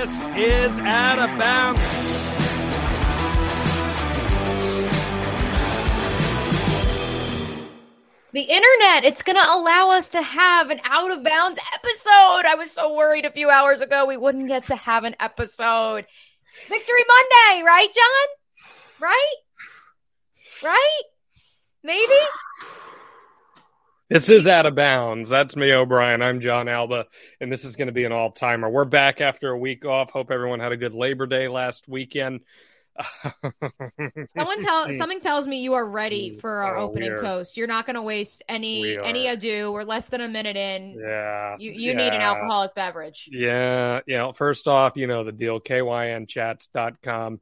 This is Out of Bounds. The internet, it's going to allow us to have an out of bounds episode. I was so worried a few hours ago we wouldn't get to have an episode. Victory Monday, right, Jon? Right? Right? Maybe? This is out of bounds. That's Mia, O'Brien. I'm Jon Alba, and this is going to be an all timer. We're back after a week off. Hope everyone had a good Labor Day last weekend. Someone tell something tells me you are ready mm, for our Oh, opening toast. You're not going to waste any any ado. We're less than a minute in. Yeah. You you need an alcoholic beverage. Yeah. Know, first off, you know the deal kynchats.com.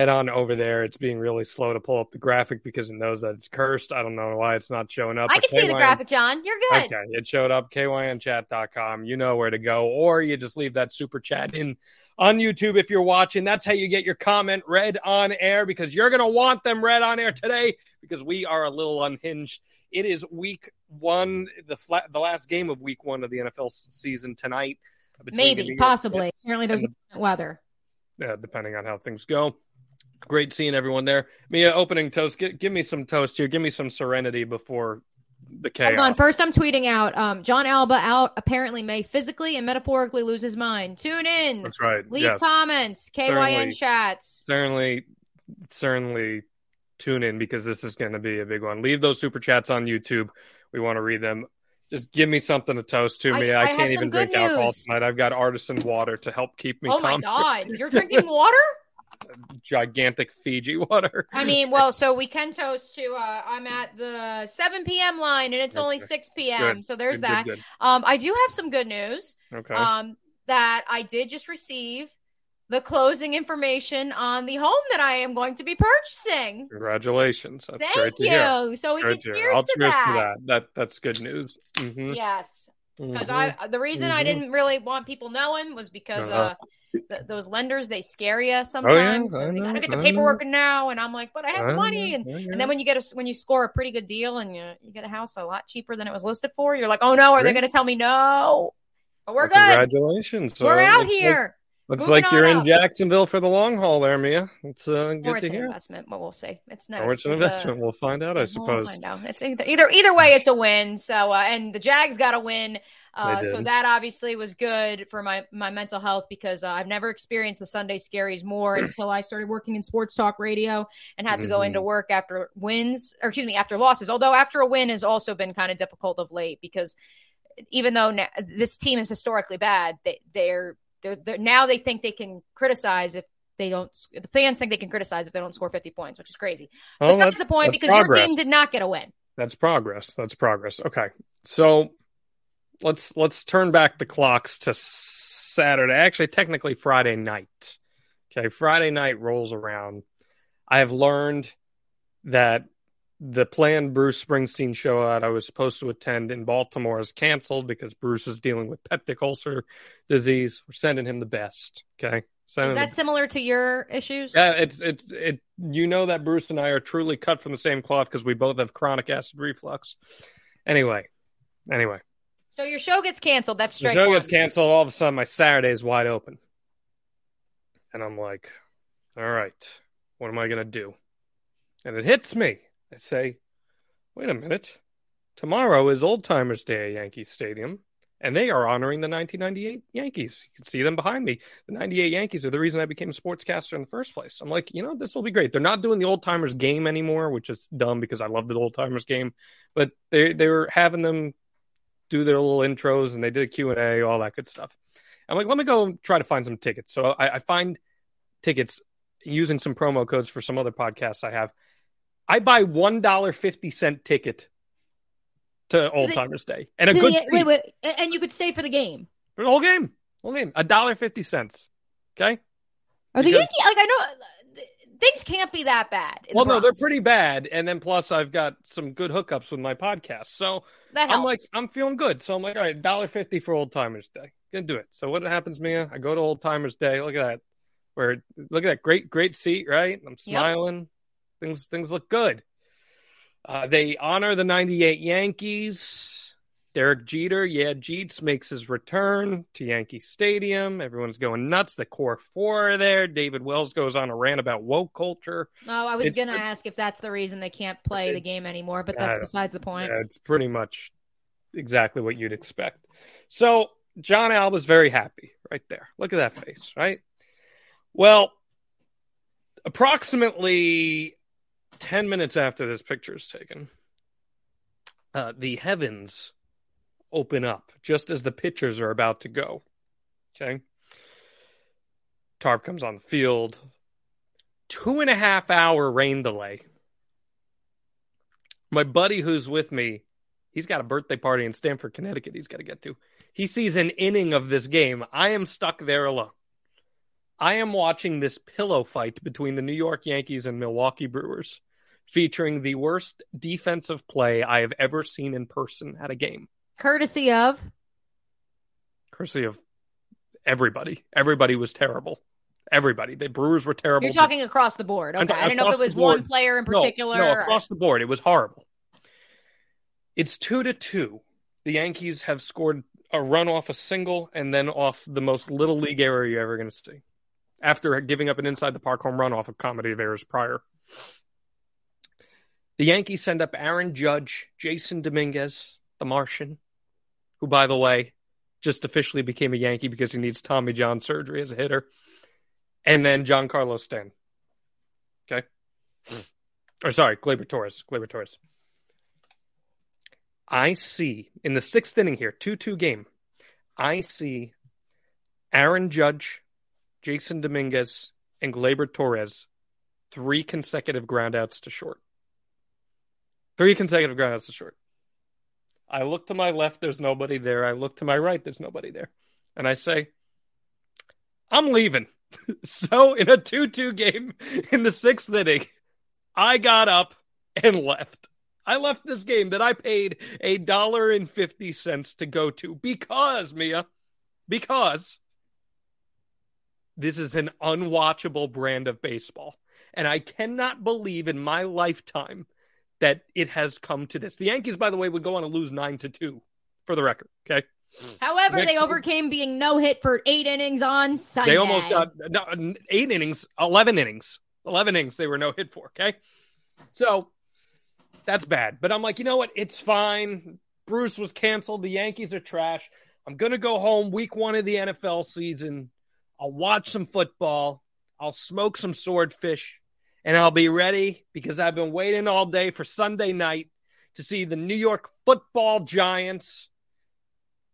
Head on over there. It's being really slow to pull up the graphic because it knows that it's cursed. I don't know why it's not showing up. I can see the graphic, Jon. You're good. Okay, it showed up kynchat.com. You know where to go, or you just leave that super chat in on YouTube if you're watching. That's how you get your comment read on air because you're going to want them read on air today because we are a little unhinged. It is week one, the flat, the last game of week one of the NFL season tonight. Maybe, possibly. Apparently, there's and- weather. uh, depending on how things go. Great seeing everyone there. Mia, opening toast. Gi- give me some toast here. Give me some serenity before the chaos. Hold on. First, I'm tweeting out. Um, Jon Alba out apparently may physically and metaphorically lose his mind. Tune in. That's right. Leave yes. comments. KYN Certainly. chats. certainly certainly tune in because this is going to be a big one leave those super chats on youtube we want to read them just give me something to toast to me I i, have can't even drink alcohol news. tonight i've got artisan water to help keep me Oh my calm God. You're drinking water? Gigantic fiji water I mean, well, so we can toast to. Uh, I'm at the 7 p.m. line, and it's only 6 p.m. Good. So there's Good, that. good. Um, I do have some good news. okay Um, that I did just receive the closing information on the home that I am going to be purchasing. congratulations that's Thank great to you. hear So we can cheers, I'll to, cheers that. to that that that's good news Mhm. Yes, because Mhm. I the reason I Mhm. didn't really want people knowing was because Uh-huh. uh, th- those lenders they scare you sometimes. I and they know, gotta get the I paperwork now, and I'm like, but I have I the money, know, and I know. and then when you get a when you score a pretty good deal and you you get a house a lot cheaper than it was listed for, you're like, oh no, are they going to tell me no? But we're Well, good. congratulations So We're out looks like- here. looks Moving like you're in up. jacksonville for the long haul there mia it's uh, or good it's to an hear investment, but we'll see. It's nice. Or it's an a- investment. we'll find out, I We'll suppose. find out. It's either either either way, it's a win. So uh, and the Jags got a win. Uh, so that obviously was good for my my mental health because uh, I've never experienced the Sunday scaries more until I started working in sports talk radio and had to go Mhm. into work after wins or excuse me after losses. Although after a win has also been kind of difficult of late because even though na- this team is historically bad, they, they're, they're they're now they think they can criticize if they don't. The fans think they can criticize if they don't score fifty points, which is crazy. Oh, Besides that's, the point, because your team did not get a win. that's progress. That's progress. Okay, so let's let's turn back the clocks to Saturday. Actually, technically Friday night. Okay, Friday night rolls around. I have learned that the planned Bruce Springsteen show that I was supposed to attend in Baltimore is canceled because Bruce is dealing with peptic ulcer disease. We're sending him the best. Okay, sending Is that similar to your issues? Yeah, it's it's it. You know that Bruce and I are truly cut from the same cloth because we both have chronic acid reflux. Anyway, anyway, So your show gets canceled. That's the straight. show one. gets canceled. All of a sudden, my Saturday is wide open, and I'm like, "All right, what am I gonna do?" And it hits me. I say, "Wait a minute. Tomorrow is Old Timers Day at Yankee Stadium." And they are honoring the 1998 Yankees. You can see them behind me. The 98 Yankees are the reason I became a sportscaster in the first place. I'm like, you know, this will be great. They're not doing the old timers game anymore, which is dumb because I love the old timers game. But they they were having them do their little intros and they did a Q&A, all that good stuff. I'm like, let me go try to find some tickets. So I, I find tickets using some promo codes for some other podcasts I have. I buy one dollar fifty cent ticket to Old Timers Day and a the- good wait, wait, and you could stay for the game. for the whole game. Whole game. A dollar fifty cents. Okay. Are the Yankees like I know things can't be that bad. in the Well, no, they're pretty bad, and then plus I've got some good hookups with my podcast, so. I'm like I'm feeling good. So I'm like, all right, dollar fifty for Old Timers Day. Gonna do it. So what happens, Mia? I go to Old Timers Day. Look at that. Where look at that great great seat, right? I'm smiling. Things things look good. Uh, they honor the '98 Yankees. Derek Jeter, yeah, Jeets makes his return to Yankee Stadium. Everyone's going nuts. The core four are there. David Wells goes on a rant about woke culture. Oh, I was It's- going to ask if that's the reason they can't play the game anymore, but that's besides the point. Yeah, it's pretty much exactly what you'd expect. So Jon Alba's very happy right there. Look at that face, right? Well, approximately 10 minutes after this picture is taken, uh, the heavens open up just as the pitchers are about to go. Okay. Tarp comes on the field. Two and a half hour rain delay. My buddy who's with me, he's got a birthday party in Stamford, Connecticut he's got to get to. He sees an inning of this game. I am stuck there alone. I am watching this pillow fight between the New York Yankees and Milwaukee Brewers, featuring the worst defensive play I have ever seen in person at a game. Courtesy of Courtesy of everybody. Everybody was terrible. Everybody. The Brewers were terrible. you're talking across the board. I'm Okay, talking I didn't know if it was one player in particular. No, across the board. It was horrible. It's two to two. The Yankees have scored a run off a single and then off the most little league error you're ever going to see. After giving up an inside the park home run off a comedy of errors prior. The Yankees send up Aaron Judge, Jasson Dominguez, the Martian, who, by the way, just officially became a Yankee because he needs Tommy John surgery as a hitter, and then Giancarlo Stanton. Okay. Hmm. Or sorry, Gleyber Torres. Gleyber Torres. I see in the sixth inning here, 2 2 game, I see Aaron Judge, Jasson Dominguez, and Gleyber Torres three consecutive groundouts to short. Three consecutive groundouts to short. I look to my left, there's nobody there. I look to my right, there's nobody there. And I say, I'm leaving. so in a 2 2 game in the sixth inning, I got up and left. I left this game that I paid a dollar and fifty cents to go to because, Mia, because this is an unwatchable brand of baseball. And I cannot believe in my lifetime that it has come to this. The Yankees, by the way, would go on to lose nine to two for the record. Okay. However, Next they overcame being no hit for eight innings on Sunday. They almost got no, eight innings, 11 innings. 11 innings they were no hit for. Okay. So that's bad. But I'm like, you know what? It's fine. Bruce was canceled. The Yankees are trash. I'm going to go home week one of the NFL season. I'll watch some football. I'll smoke some swordfish and I'll be ready because I've been waiting all day for Sunday night to see the New York football giants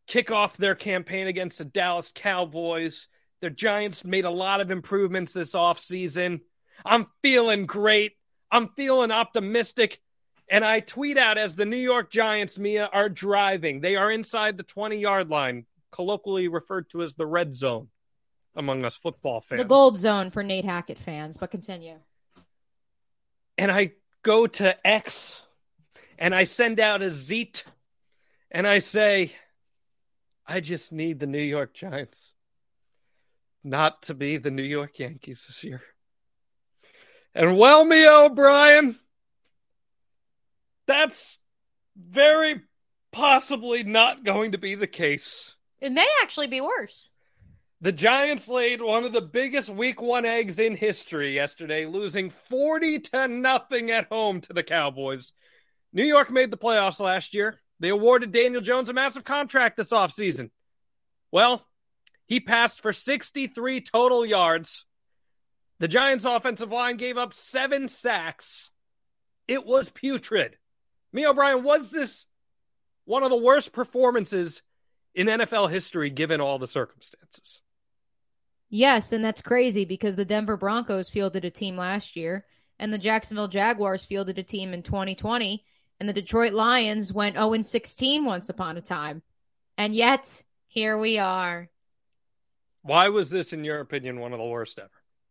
kick off their campaign against the Dallas Cowboys. The Giants made a lot of improvements this offseason. I'm feeling great. I'm feeling optimistic. And I tweet out as the New York Giants, Mia, are driving. They are inside the 20 yard line, colloquially referred to as the red zone among us football fans. the gold zone for Nate Hackett fans. But continue. And I go to X and I send out a zeet and I say, I just need the New York Giants not to be the New York Yankees this year. And well, me O'Brien, that's very possibly not going to be the case. It may actually be worse. The Giants laid one of the biggest week one eggs in history yesterday, losing 40 to nothing at home to the Cowboys. New York made the playoffs last year. They awarded Daniel Jones a massive contract this offseason. Well, he passed for 63 total yards. The Giants' offensive line gave up seven sacks. It was putrid. Mia O'Brien, was this one of the worst performances in NFL history given all the circumstances? Yes, and that's crazy because the Denver Broncos fielded a team last year, and the Jacksonville Jaguars fielded a team in 2020, and the Detroit Lions went 0 16 once upon a time. And yet, here we are. Why was this, in your opinion, one of the worst ever?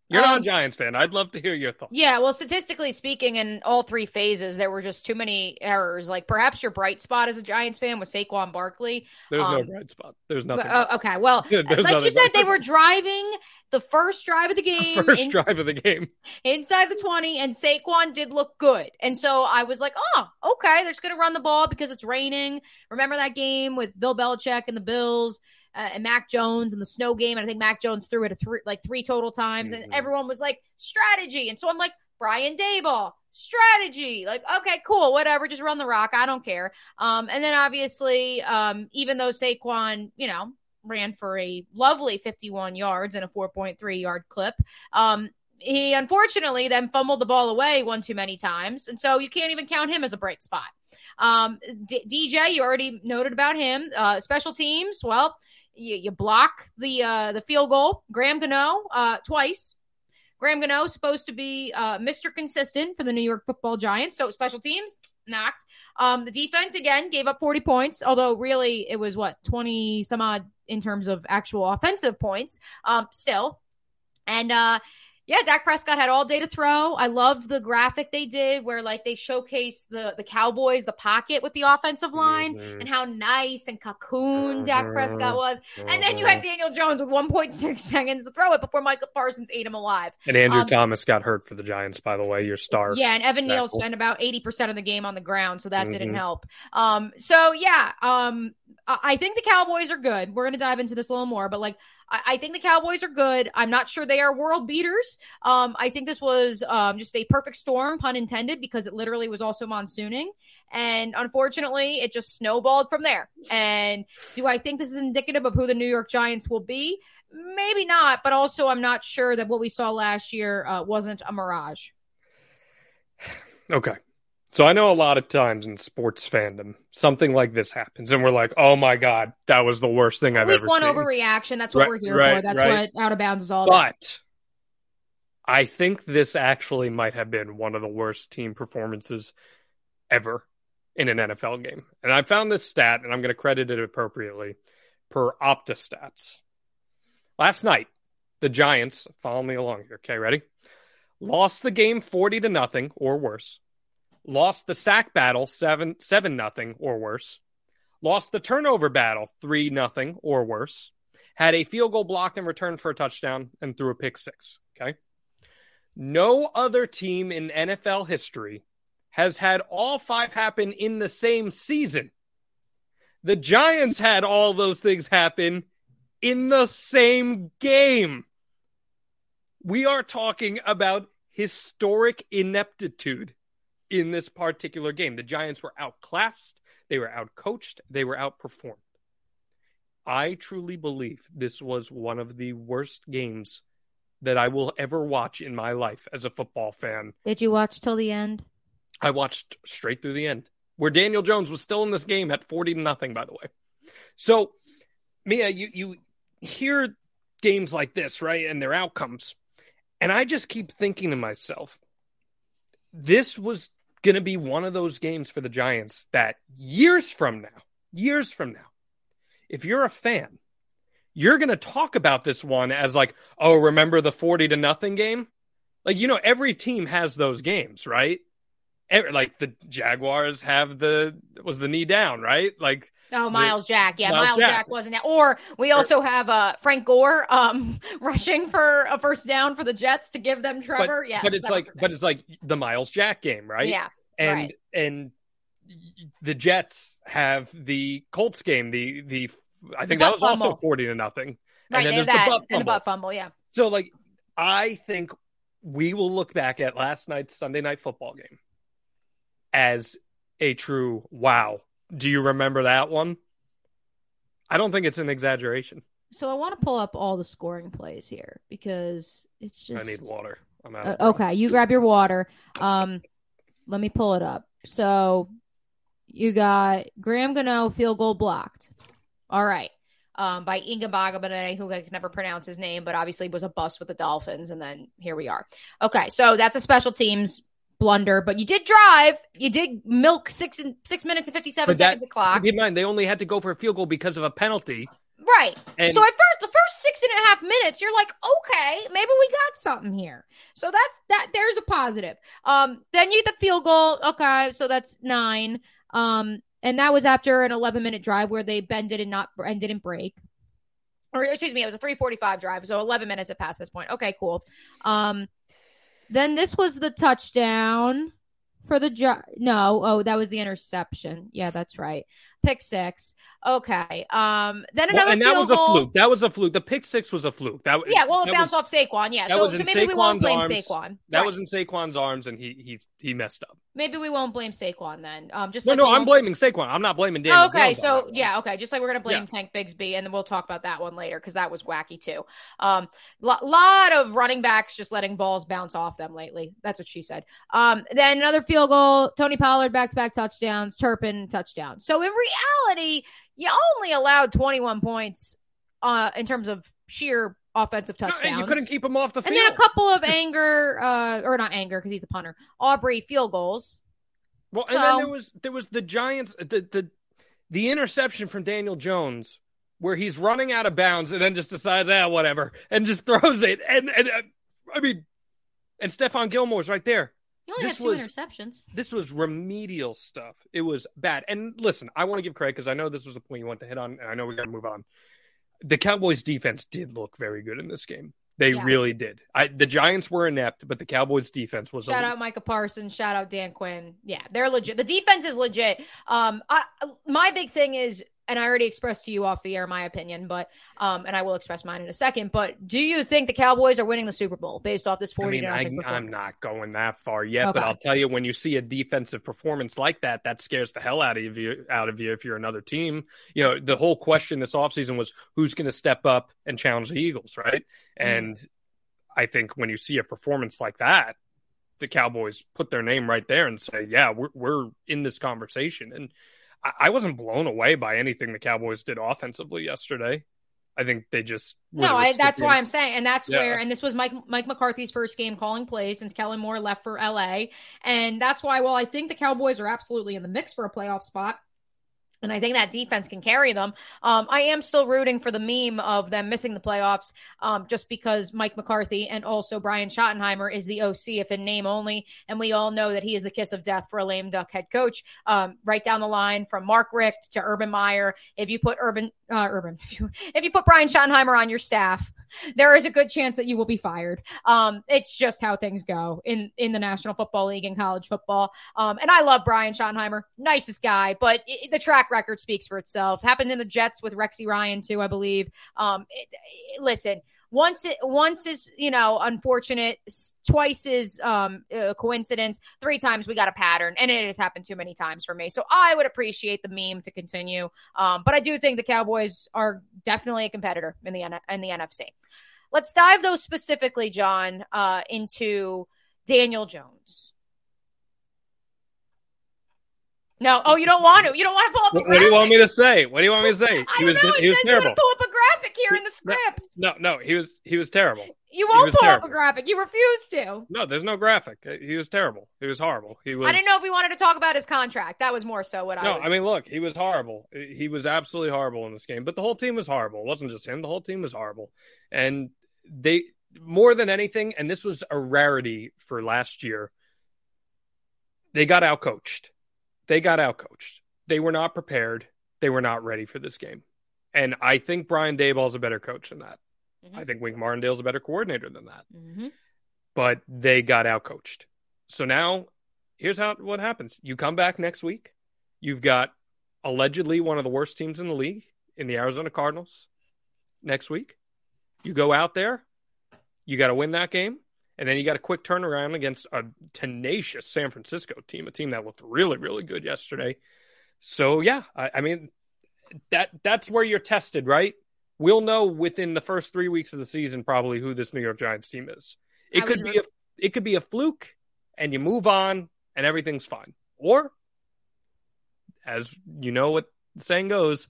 You're Um, not a Giants fan. I'd love to hear your thoughts. Yeah, well, statistically speaking, in all three phases, there were just too many errors. Like perhaps your bright spot as a Giants fan was Saquon Barkley. There's no um, bright spot. There's nothing. But, oh, okay, well, like you said, they were driving. the first drive of the game. First drive of the game. inside the 20 and Saquon did look good. And so I was like, oh, okay, they're just going to run the ball because it's raining. Remember that game with Bill Belichick and the Bills uh, and Mac Jones and the snow game? And I think Mac Jones threw it a three, like three total times and Mhm. everyone was like, strategy. And so I'm like, Brian Daboll, strategy. Like, okay, cool, whatever, just run the rock. I don't care. Um, and then obviously, um, even though Saquon, you know, ran for a lovely 51 yards and a 4.3 yard clip, um, he unfortunately then fumbled the ball away one too many times. And so you can't even count him as a bright spot. Um, D- DJ, you already noted about him. Uh, special teams, well, you, you block the uh, the field goal. Graham Gano uh, twice. Graham Gano supposed to be uh, Mr. Consistent for the New York Football Giants. So special teams knocked. Um, the defense again gave up 40 points, although really it was what 20 some odd in terms of actual offensive points. Um, still, and uh, yeah, Dak Prescott had all day to throw. I loved the graphic they did where like they showcased the the Cowboys, the pocket with the offensive line, Mhm. and how nice and cocoon Dak Mhm. Prescott was. And then you had Daniel Jones with 1.6 seconds to throw it before Micah Parsons ate him alive. And Andrew um, Thomas got hurt for the Giants, by the way, your star. Yeah, and Evan Neal spent about 80% of the game on the ground, so that didn't Mhm. help. Um, so yeah, um, I I think the Cowboys are good. We're going to dive into this a little more, but like, I, I think the Cowboys are good. I'm not sure they are world beaters. Um, I think this was um, just a perfect storm, pun intended, because it literally was also monsooning. And unfortunately, it just snowballed from there. And do I think this is indicative of who the New York Giants will be? Maybe not, but also I'm not sure that what we saw last year uh, wasn't a mirage. Okay. So I know a lot of times in sports fandom, something like this happens, and we're like, "Oh my god, that was the worst thing I've ever." Week ever one seen." overreaction. That's what Right, we're here right, for. That's right. what out of bounds is all about. But I think this actually might have been one of the worst team performances ever in an NFL game. And I found this stat, and I'm going to credit it appropriately per OptaStats. Last night, the Giants, follow me along here. Okay, ready? Lost the game 40 to nothing or worse. Lost the sack battle 7 7 nothing or worse. Lost the turnover battle 3 nothing or worse had a field goal blocked and returned for a touchdown and threw a pick six. Okay. No other team in NFL history has had all five happen in the same season. The Giants had all those things happen in the same game. We are talking about historic ineptitude in this particular game. The Giants were outclassed, they were outcoached, they were outperformed. I truly believe this was one of the worst games that I will ever watch in my life as a football fan. Did you watch till the end? I watched straight through the end, where Daniel Jones was still in this game at 40 to nothing, by the way. So, Mia, you, you hear games like this, right? And their outcomes. And I just keep thinking to myself, this was going to be one of those games for the Giants that years from now, years from now, if you're a fan, you're going to talk about this one as like, oh, remember the 40 to nothing game? Like, you know, every team has those games, right? Like the Jaguars have the, was the knee down, right? Like, Oh, Myles Jack. Yeah, Myles Myles, Jack. Jack. wasn't that. Or we also have uh, Frank Gore um, rushing for a first down for the Jets to give them Trevor. yes, but it's like, but it's like the Myles Jack game, right? Yeah, and right. and the Jets have the Colts game. The the I think butt that was also forty to nothing. right. and then there's the that butt and the butt fumble. Yeah. So like I think we will look back at last night's Sunday night football game as a true wow. Do you remember that one? I don't think it's an exaggeration. So I want to pull up all the scoring plays here because it's just. I need water. I'm out. Uh, okay, you grab your water. Um, let me pull it up. So you got Graham Gano field goal blocked. All right. Um, by Igbinoghene, who I can never pronounce his name, but obviously was a bust with the Dolphins, and then here we are. Okay, so that's a special teams blunder, but you did drive. You did milk six and six minutes and fifty seven seconds of clock. Keep in mind, they only had to go for a field goal because of a penalty. Right. And so at first, the first six and a half minutes, you're like, okay, maybe we got something here. So that's that. There's a positive. Um, then you get the field goal. Okay, so that's nine. Um, and that was after an 11 minute drive where they bended and not and didn't break. or excuse me, it was a 345 drive. So 11 minutes had passed this point. Okay, cool. Um, then this was the touchdown for the jo- no. Oh, that was the interception. Yeah, that's right. Pick six. Okay. Um. Then another. Well, and that was a fluke. That was a fluke. The pick six was a fluke. That Yeah. Well, it bounced was, off Saquon. Yeah. So, so maybe we won't blame arms. Saquon. That Right. was in Saquon's arms, and he he he messed up. Maybe we won't blame Saquon then. Um. Just No, like no, I'm blaming Saquon. I'm not blaming Daniel. okay, Jones so yeah, okay. Just like we're gonna blame Yeah. Tank Bigsby, and then we'll talk about that one later because that was wacky too. Um, lo- lot of running backs just letting balls bounce off them lately. That's what she said. Um, then another field goal. Tony Pollard back to back touchdowns. Turpin touchdown. So in reality, you only allowed 21 points uh, in terms of sheer offensive touchdowns. and you couldn't keep him off the field. and then a couple of Anger, uh, or not Anger because he's the punter. Aubrey field goals. Well, and So- then there was there was the Giants the the the interception from Daniel Jones where he's running out of bounds and then just decides ah whatever and just throws it and and uh, I mean and Stephon Gilmore's right there. You only This had two was- interceptions. This was remedial stuff. It was bad. And listen, I want to give credit because I know this was the point you want to hit on, and I know we got to move on. The Cowboys' defense did look very good in this game. They Yeah. really did. I, the Giants were inept, but the Cowboys' defense was Shout elite. out Micah Parsons. Shout out Dan Quinn. Yeah, they're legit. The defense is legit. Um, I, my big thing is, and I already expressed to you off the air my opinion, but um, and I will express mine in a second. But do you think the Cowboys are winning the Super Bowl based off this I forty mean, I, I'm not going that far yet, but I'll tell you, when you see a defensive performance like that, that scares the hell out of you. Out of you, if you're another team, you know the whole question this offseason was who's going to step up and challenge the Eagles, right? Mm-hmm. And I think when you see a performance like that, the Cowboys put their name right there and say, "Yeah, we're we're in this conversation." And I, wasn't blown away by anything the Cowboys did offensively yesterday. I think they just No, I, that's why I'm saying, and that's Yeah. where, and this was Mike Mike McCarthy's first game calling plays since Kellen Moore left for LA, and that's why. Well, I think the Cowboys are absolutely in the mix for a playoff spot. And I think that defense can carry them. Um, I am still rooting for the meme of them missing the playoffs, um, just because Mike McCarthy and also Brian Schottenheimer is the OC, if in name only, and we all know that he is the kiss of death for a lame duck head coach. Um, right down the line from Mark Richt to Urban Meyer. If you put Urban, uh, Urban, if you put Brian Schottenheimer on your staff, there is a good chance that you will be fired. Um, it's just how things go in in the National Football League and college football. Um, and I love Brian Schottenheimer, nicest guy, but i the track record speaks for itself. Happened in the Jets with Rexy Ryan too, I believe. Um, it, it- listen. Once it once is you know unfortunate, twice is um a coincidence, three times we got a pattern, and it has happened too many times for me. So I would appreciate the meme to continue, um, but I do think the Cowboys are definitely a competitor in the in the NFC. Let's dive though specifically, Jon, uh, into Daniel Jones. No, oh, you don't want to. You don't want to pull up a What, what do you want me to say? What do you want me to say? I He don't was know. he was terrible. pull up a graphic here in the No. script. No, no, he was he was terrible. You won't pull up a graphic. You refuse to. No, there's no graphic. Uh, he was terrible. He was horrible. He was. I didn't know if we wanted to talk about his contract. That was more so what I No, was. I mean, look, he was horrible. Uh, he was absolutely horrible in this game. But the whole team was horrible. It wasn't just him. The whole team was horrible. And they, more than anything, and this was a rarity for last year, they got outcoached. They got outcoached. They were not prepared. They were not ready for this game. And I think Brian Daboll's a better coach than that. Mhm. I think Wink Martindale's a better coordinator than that. Mhm. but they got outcoached. So now here's how what happens. You come back next week. You've got allegedly one of the worst teams in the league in the Arizona Cardinals next week. You go out there, you got to win that game, and then you got a quick turnaround against a tenacious San Francisco team, a team that looked really, really good yesterday. So yeah, I, I mean that that's where you're tested, right? We'll know within the first three weeks of the season probably who this New York Giants team is. It I could be a it could be a fluke and you move on and everything's fine. Or as you know what the saying goes,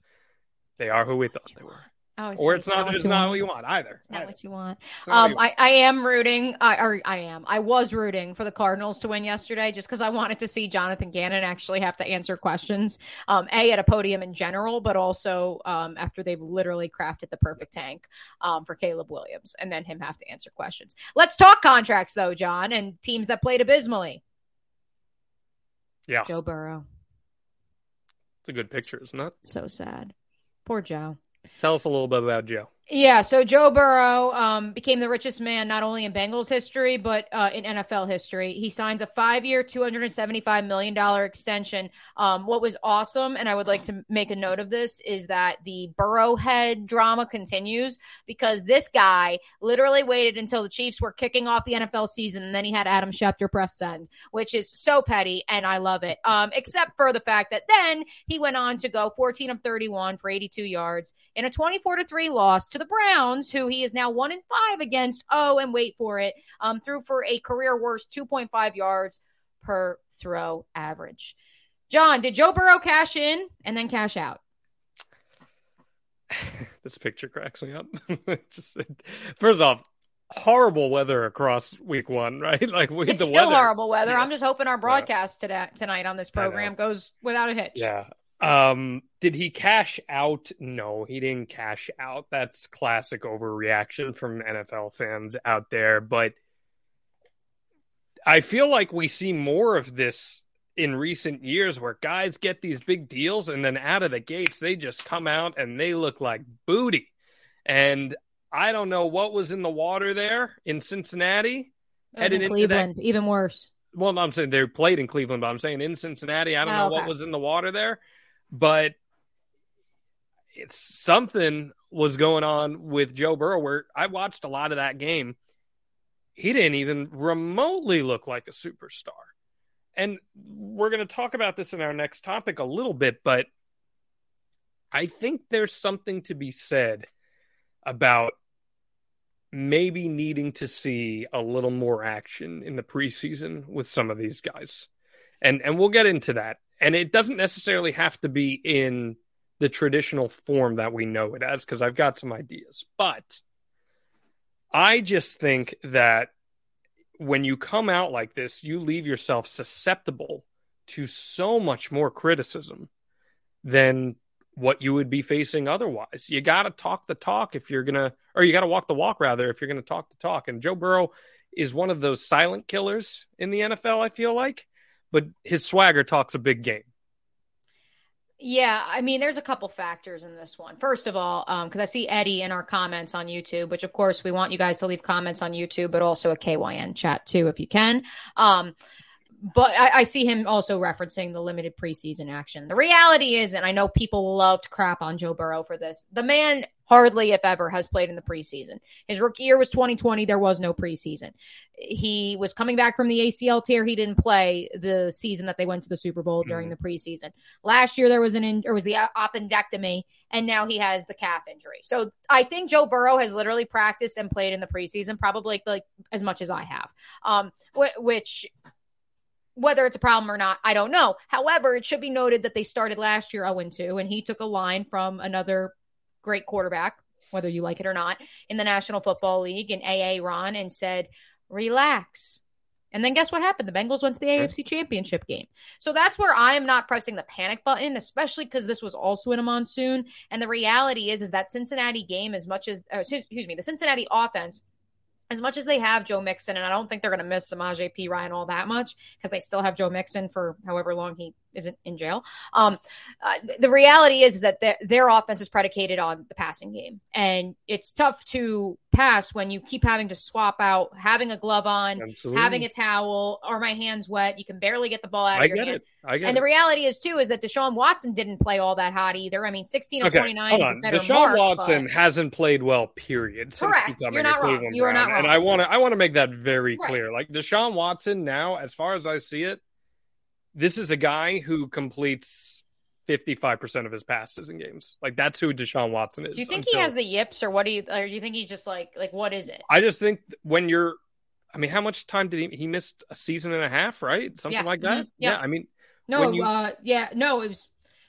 they are who we thought they were. Always Or it's not it's not what you want either. It's not Either. what you want. It's not what Um, you I, I am rooting. I, or I am. I was rooting for the Cardinals to win yesterday, just because I wanted to see Jonathan Gannon actually have to answer questions. Um, a at a podium in general, but also um, after they've literally crafted the perfect tank um, for Caleb Williams, and then him have to answer questions. Let's talk contracts though, Jon, and teams that played abysmally. Yeah. Joe Burrow, It's a good picture, isn't it? so sad. Poor Joe. Tell us a little bit about Joe. Yeah, so Joe Burrow um, became the richest man not only in Bengals history but uh, in NFL history. He signs a five-year, two hundred and seventy-five million dollar extension. Um, what was awesome, and I would like to make a note of this, is that the Burrowhead drama continues because this guy literally waited until the Chiefs were kicking off the NFL season, and then he had Adam Schefter press send, which is so petty, and I love it. Um, except for the fact that then he went on to go fourteen of thirty-one for eighty-two yards in a twenty-four to three loss to the Browns, who he is now one in five against. Oh, and wait for it, um, threw for a career worst 2.5 yards per throw average. Jon, did Joe Burrow cash in and then cash out? this picture cracks me up. Just, first off, horrible weather across week one, right? Like we, it's the still weather. horrible weather. Yeah. I'm just hoping our broadcast yeah. today, tonight on this program goes without a hitch. Yeah, um, did he cash out? No, he didn't cash out. That's classic overreaction from NFL fans out there. But I feel like we see more of this in recent years where guys get these big deals and then out of the gates, they just come out and they look like booty. And I don't know what was in the water there in Cincinnati. Headed in Cleveland, that... even worse. Well, I'm saying they played in Cleveland, but I'm saying in Cincinnati, I don't oh, know okay. what was in the water there but it's something was going on with Joe Burrow where I watched a lot of that game. He didn't even remotely look like a superstar. And we're going to talk about this in our next topic a little bit, but I think there's something to be said about maybe needing to see a little more action in the preseason with some of these guys. And and we'll get into that and it doesn't necessarily have to be in the traditional form that we know it as because I've got some ideas. But I just think that when you come out like this, you leave yourself susceptible to so much more criticism than what you would be facing otherwise. You got to talk the talk if you're going to, or you got to walk the walk rather if you're going to talk the talk. And Joe Burrow is one of those silent killers in the NFL, I feel like but his swagger talks a big game. Yeah, I mean, there's a couple factors in this one. First of all, because um, I see Eddie in our comments on YouTube, which of course we want you guys to leave comments on YouTube, but also a KYN chat too, if you can. Um, but I, I, see him also referencing the limited preseason action. The reality is, and I know people loved crap on Joe Burrow for this, the man hardly, if ever, has played in the preseason. His rookie year was 2020. There was no preseason. He was coming back from the ACL tear. He didn't play the season that they went to the Super Bowl during mm. the preseason. Last year there was an in, or was the appendectomy, and now he has the calf injury. So I think Joe Burrow has literally practiced and played in the preseason, probably like as much as I have. Um, which whether it's a problem or not, I don't know. However, it should be noted that they started last year 0 2, and he took a line from another great quarterback, whether you like it or not, in the National Football League and AA Ron and said, relax. And then guess what happened? The Bengals went to the AFC Championship game. So that's where I am not pressing the panic button, especially because this was also in a monsoon. And the reality is, is that Cincinnati game, as much as, excuse me, the Cincinnati offense as much as they have Joe Mixon, and I don't think they're going to miss Samaje Perine all that much because they still have Joe Mixon for however long he isn't in jail. Um, uh, the reality is, is that their, their offense is predicated on the passing game, and it's tough to pass when you keep having to swap out having a glove on, Absolutely. having a towel, or my hands wet. You can barely get the ball out of I your get hand. It. I get it. and it. the reality is too is that Deshaun Watson didn't play all that hot either. I mean, sixteen of okay, twenty nine is a better Deshaun mark, Watson but... hasn't played well. Period. Since Correct. You're not a wrong. You are not wrong. And I want to I want to make that very right. clear. Like Deshaun Watson now, as far as I see it, this is a guy who completes 55% of his passes in games. Like that's who Deshaun Watson is. Do you think until... he has the yips or what do you or do you think he's just like like what is it? I just think when you're I mean, how much time did he he missed a season and a half, right? Something yeah. like that? Mm-hmm. Yeah. yeah. I mean No, you... uh yeah, no, it was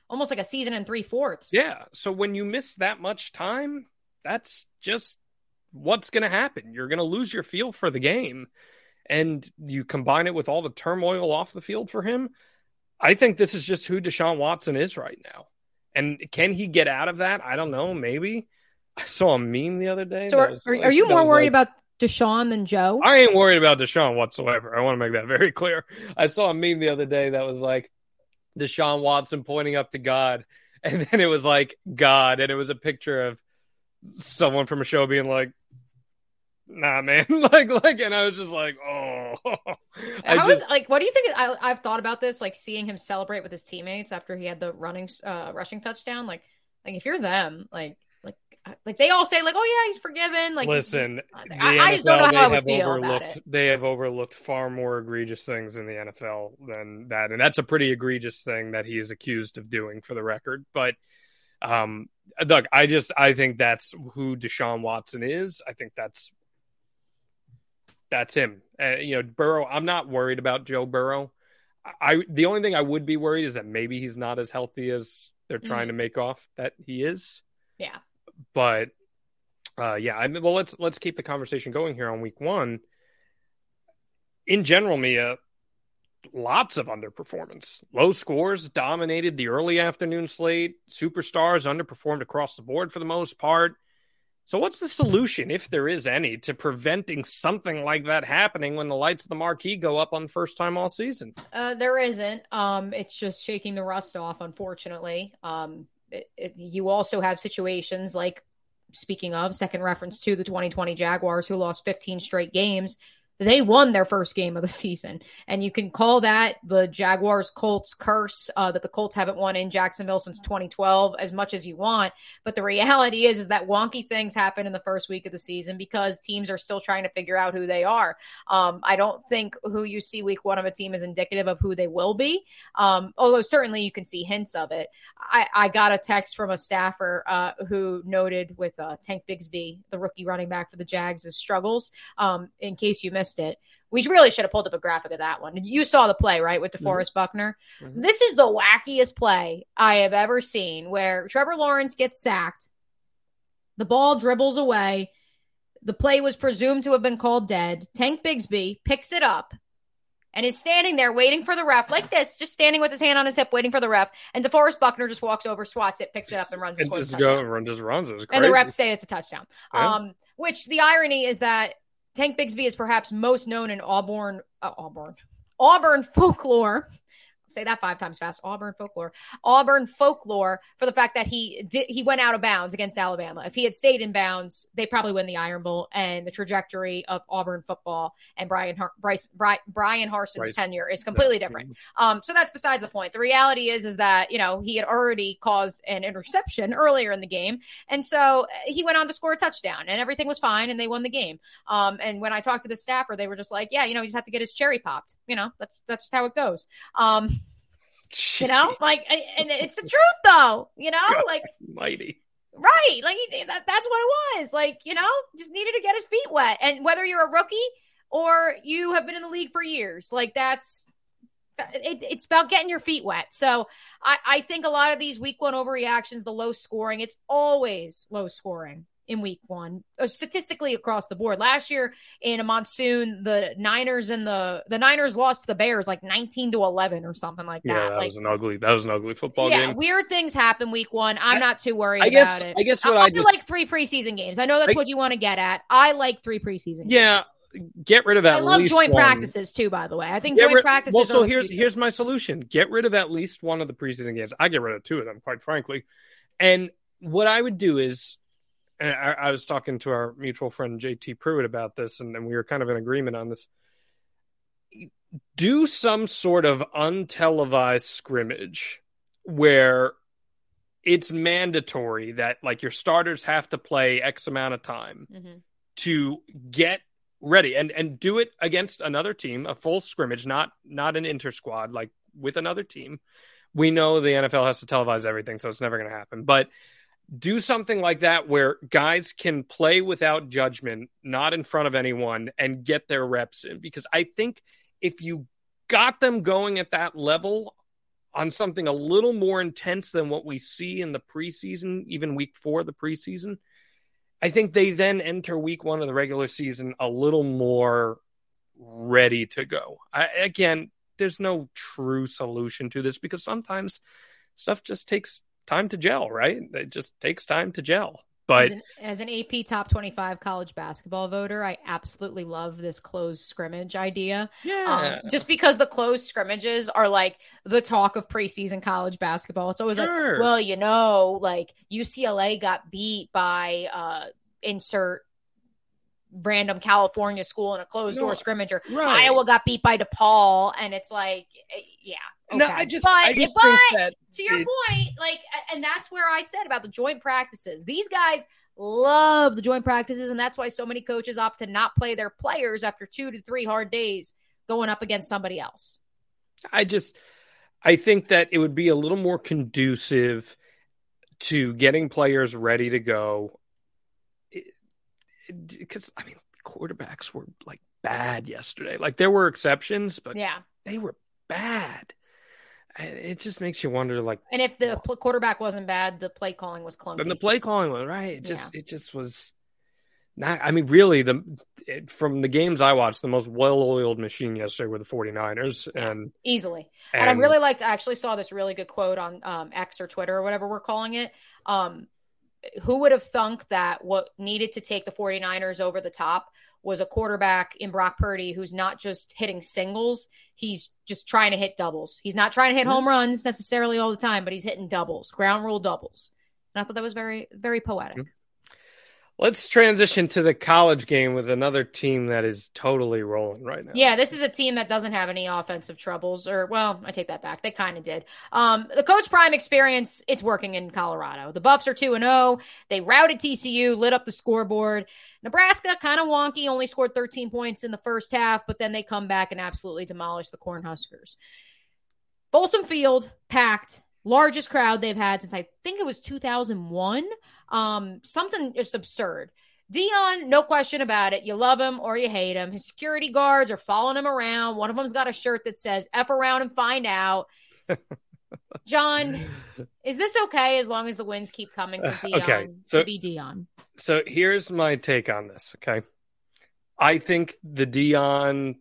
almost like a season and three fourths. Yeah. So when you miss that much time, that's just what's gonna happen. You're gonna lose your feel for the game. And you combine it with all the turmoil off the field for him. I think this is just who Deshaun Watson is right now. And can he get out of that? I don't know. Maybe. I saw a meme the other day. So are, like, are, you more worried like, about Deshaun than Joe? I ain't worried about Deshaun whatsoever. I want to make that very clear. I saw a meme the other day that was like Deshaun Watson pointing up to God. And then it was like God. And it was a picture of someone from a show being like, nah, man. like, like, and I was just like, oh. I How just, is, like, what do you think? I, I've thought about this, like seeing him celebrate with his teammates after he had the running, uh, rushing touchdown. Like, like if you're them, like, like, like they all say, like, oh yeah, he's forgiven. Like, listen, I, I, just don't know how I would feel about it. They have overlooked far more egregious things in the NFL than that, and that's a pretty egregious thing that he is accused of doing, for the record. But, um, look, I just I think that's who Deshaun Watson is. I think that's that's him. Uh, you know, Burrow. I'm not worried about Joe Burrow. I the only thing I would be worried is that maybe he's not as healthy as they're trying mm-hmm. to make off that he is. Yeah. But uh, yeah, I mean, well, let's let's keep the conversation going here on week one. In general, Mia, lots of underperformance. Low scores dominated the early afternoon slate. Superstars underperformed across the board for the most part. So, what's the solution, if there is any, to preventing something like that happening when the lights of the marquee go up on the first time all season? Uh, there isn't. Um, it's just shaking the rust off, unfortunately. Um, it, it, you also have situations like, speaking of, second reference to the 2020 Jaguars, who lost 15 straight games they won their first game of the season. And you can call that the Jaguars Colts curse uh, that the Colts haven't won in Jacksonville since 2012 as much as you want. But the reality is, is that wonky things happen in the first week of the season because teams are still trying to figure out who they are. Um, I don't think who you see week one of a team is indicative of who they will be. Um, although certainly you can see hints of it. I, I got a text from a staffer uh, who noted with uh, Tank Bigsby, the rookie running back for the Jags' his struggles. Um, in case you missed missed it. We really should have pulled up a graphic of that one. You saw the play, right, with DeForest mm-hmm. Buckner? Mm-hmm. This is the wackiest play I have ever seen where Trevor Lawrence gets sacked. The ball dribbles away. The play was presumed to have been called dead. Tank Bigsby picks it up and is standing there waiting for the ref, like this, just standing with his hand on his hip, waiting for the ref. And DeForest Buckner just walks over, swats it, picks it up, and runs. And just go, run, just runs. It and the refs say it's a touchdown. Yeah. Um, which the irony is that Tank Bigsby is perhaps most known in Auburn, uh, Auburn, Auburn folklore say that five times fast. Auburn folklore. Auburn folklore for the fact that he did he went out of bounds against Alabama. If he had stayed in bounds, they probably win the Iron Bowl. And the trajectory of Auburn football and Brian Har- Bryce Bri- Bryan Harsin's Bryce. tenure is completely different. Um, so that's besides the point. The reality is is that you know he had already caused an interception earlier in the game, and so uh, he went on to score a touchdown, and everything was fine, and they won the game. Um, and when I talked to the staffer, they were just like, "Yeah, you know, he just have to get his cherry popped. You know, that's that's just how it goes." Um, Jeez. You know, like, and it's the truth though. You know, God, like mighty. Right, like that, that's what it was. Like, you know, just needed to get his feet wet. And whether you're a rookie or you have been in the league for years, like that's it, it's about getting your feet wet. So I, I think a lot of these week one overreactions, the low scoring, it's always low scoring in week one, uh, statistically across the board. Last year in a monsoon, the Niners and the the Niners lost to the Bears like nineteen to eleven or something like that. Yeah, that like, was an ugly that was an ugly football yeah, game. Weird things happen week one. I'm I, not too worried I guess, about it. I guess what I, I just like three preseason games. I know that's I, what you want to get at. I like three preseason. Yeah. Get rid of that. I love joint one. practices too. By the way, I think get joint rid, practices. Well, so here's here's my solution: get rid of at least one of the preseason games. I get rid of two of them, quite frankly. And what I would do is I, I, was talking to our mutual friend JT Pruitt about this, and, and we were kind of in agreement on this. Do some sort of untelevised scrimmage where it's mandatory that like your starters have to play X amount of time mm-hmm. to get ready and and do it against another team, a full scrimmage, not not an inter squad, like with another team. We know the NFL has to televise everything, so it's never going to happen. But do something like that where guys can play without judgment, not in front of anyone, and get their reps in. Because I think if you got them going at that level on something a little more intense than what we see in the preseason, even week four of the preseason, I think they then enter week one of the regular season a little more ready to go. I, again, there's no true solution to this because sometimes stuff just takes time to gel, right? It just takes time to gel. But as an, as an AP top 25 college basketball voter, I absolutely love this closed scrimmage idea. yeah, Um, just because the closed scrimmages are like the talk of preseason college basketball. It's always Sure. like, well, you know, like UCLA got beat by uh, insert random California school in a closed door No, scrimmage, or right. Iowa got beat by DePaul, and it's like, eh, yeah. No. I just, but, I just but think that to your it- point, like, and that's where I said about the joint practices. These guys love the joint practices, and that's why so many coaches opt to not play their players after two to three hard days going up against somebody else. I just I think that it would be a little more conducive to getting players ready to go. Because I mean, quarterbacks were like bad yesterday. Like there were exceptions, but Yeah. they were bad. And it just makes you wonder, like, And if the pl- quarterback wasn't bad, the play calling was clunky. and the play calling was right. It just it just was not. I mean, really, the it, from the games I watched, the most well-oiled machine yesterday were the 49ers, and easily. And, I really liked. I actually saw this really good quote on um, X or Twitter or whatever we're calling it. Um, who would have thunk that what needed to take the 49ers over the top was a quarterback in Brock Purdy who's not just hitting singles, he's just trying to hit doubles. He's not trying to hit home mm-hmm. runs necessarily all the time, but he's hitting doubles, ground rule doubles. And I thought that was very, very poetic. Let's transition to the college game with another team that is totally rolling right now. Yeah, this is a team that doesn't have any offensive troubles, or well, I take that back. They kind of did. Um, the Coach Prime experience, it's working in Colorado. The Buffs are two and zero. They routed TCU, lit up the scoreboard. Nebraska kind of wonky, only scored 13 points in the first half, but then they come back and absolutely demolish the Cornhuskers. Folsom Field packed, largest crowd they've had since I think it was 2001. Um, something just absurd. Deion, no question about it. You love him or you hate him. His security guards are following him around. One of them's got a shirt that says F around and find out. John, is this okay as long as the wins keep coming for Deion Okay, so- to be Deion? So here's my take on this. Okay, I think the Deion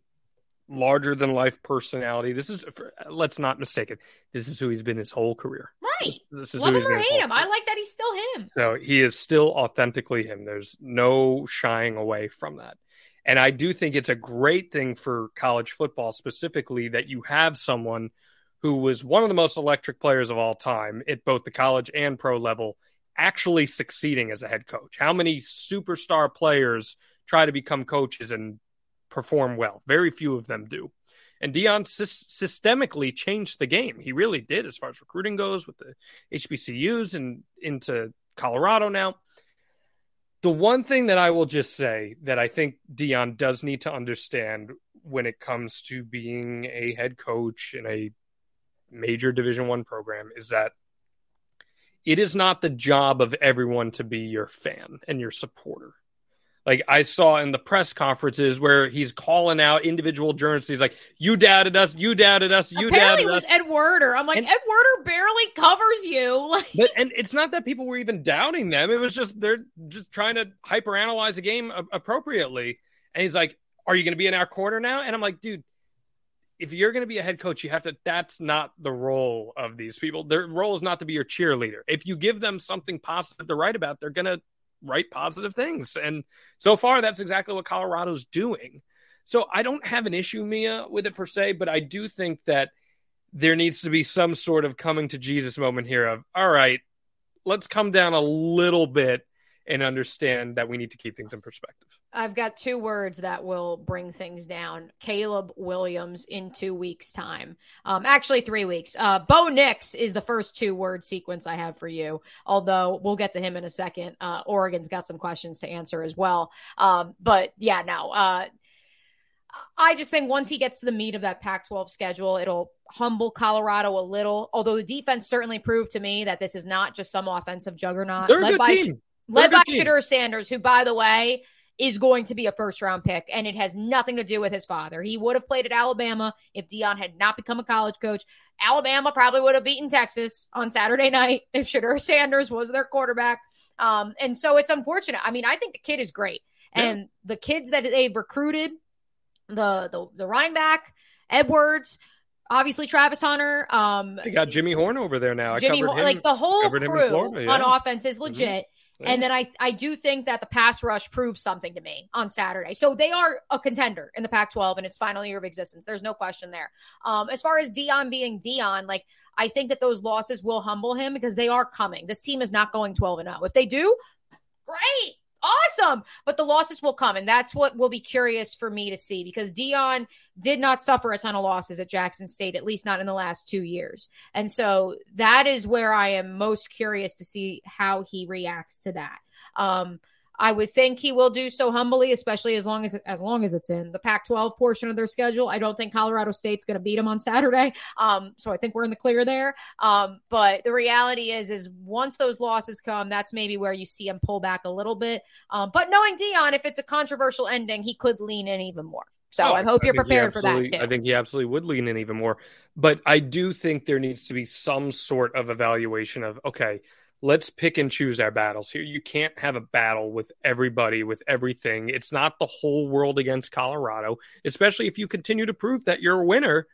larger than life personality. This is let's not mistake it. This is who he's been his whole career. Right. This, this is Love him or hate him. I like that he's still him. So he is still authentically him. There's no shying away from that. And I do think it's a great thing for college football specifically that you have someone who was one of the most electric players of all time at both the college and pro level actually succeeding as a head coach. How many superstar players try to become coaches and perform well? Very few of them do. And Deion sy- systemically changed the game. He really did as far as recruiting goes with the HBCUs and into Colorado now. The one thing that I will just say that I think Deion does need to understand when it comes to being a head coach in a major division 1 program is that it is not the job of everyone to be your fan and your supporter. Like I saw in the press conferences where he's calling out individual journalists. He's like, "You doubted us. You doubted us. You Apparently, it doubted was us." Ed Werder. I'm like, And- Ed Werder barely covers you. Like, But and it's not that people were even doubting them. It was just they're just trying to hyperanalyze the game appropriately. And he's like, "Are you going to be in our corner now?" And I'm like, "Dude, if you're going to be a head coach, you have to. That's not the role of these people. Their role is not to be your cheerleader. If you give them something positive to write about, they're going to write positive things. And so far, that's exactly what Colorado's doing. So I don't have an issue, Mia, with it per se, but I do think that there needs to be some sort of coming to Jesus moment here of, all right, let's come down a little bit and understand that we need to keep things in perspective. I've got two words that will bring things down. Caleb Williams in two weeks' time. Um, actually, three weeks. Uh, Bo Nix is the first two word sequence I have for you, although we'll get to him in a second. Uh, Oregon's got some questions to answer as well. Um, but yeah, no. Uh, I just think once he gets to the meat of that Pac 12 schedule, it'll humble Colorado a little. Although the defense certainly proved to me that this is not just some offensive juggernaut. They're a good team. Led by team. Shedeur Sanders, who, by the way, is going to be a first round pick, and it has nothing to do with his father. He would have played at Alabama if Deion had not become a college coach. Alabama probably would have beaten Texas on Saturday night if Shedeur Sanders was their quarterback. Um, and so it's unfortunate. I mean, I think the kid is great, Yeah. and the kids that they've recruited, the the the running back, Edwards, obviously Travis Hunter, um, They got Jimmy Horn over there now. I Jimmy, covered him. like the whole covered him in crew Florida, on offense is legit. And then I, I do think that the pass rush proves something to me on Saturday. So they are a contender in the Pac 12 in its final year of existence. There's no question there. Um, as far as Deion being Deion, like, I think that those losses will humble him because they are coming. This team is not going 12 and 0. If they do, great awesome. But the losses will come, and that's what will be curious for me to see because Deion did not suffer a ton of losses at Jackson State, at least not in the last two years. And so that is where I am most curious to see how he reacts to that. Um, I would think he will do so humbly, especially as long as as long as it's in the Pac-12 portion of their schedule. I don't think Colorado State's going to beat them on Saturday, um, so I think we're in the clear there. Um, but the reality is, is once those losses come, that's maybe where you see him pull back a little bit. Um, but knowing Deion, if it's a controversial ending, he could lean in even more. So oh, I hope you're prepared for that too. I think he absolutely would lean in even more. But I do think there needs to be some sort of evaluation of okay let's pick and choose our battles here. You can't have a battle with everybody, with everything. It's not the whole world against Colorado, especially if you continue to prove that you're a winner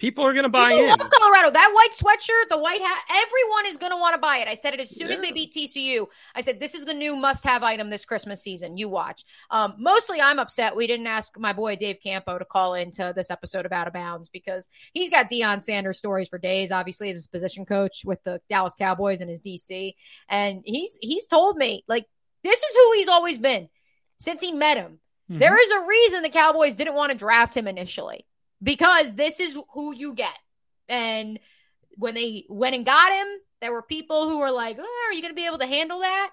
People are going to buy People in. Love Colorado. That white sweatshirt, the white hat, everyone is going to want to buy it. I said it as soon yeah. as they beat TCU. I said, this is the new must have item this Christmas season. You watch. Um, mostly I'm upset we didn't ask my boy Dave Campo to call into this episode of Out of Bounds because he's got Deion Sanders stories for days, obviously, as his position coach with the Dallas Cowboys and his DC. And he's, he's told me, like, this is who he's always been since he met him. Mm-hmm. There is a reason the Cowboys didn't want to draft him initially because this is who you get. And when they went and got him, there were people who were like, oh, Are you going to be able to handle that?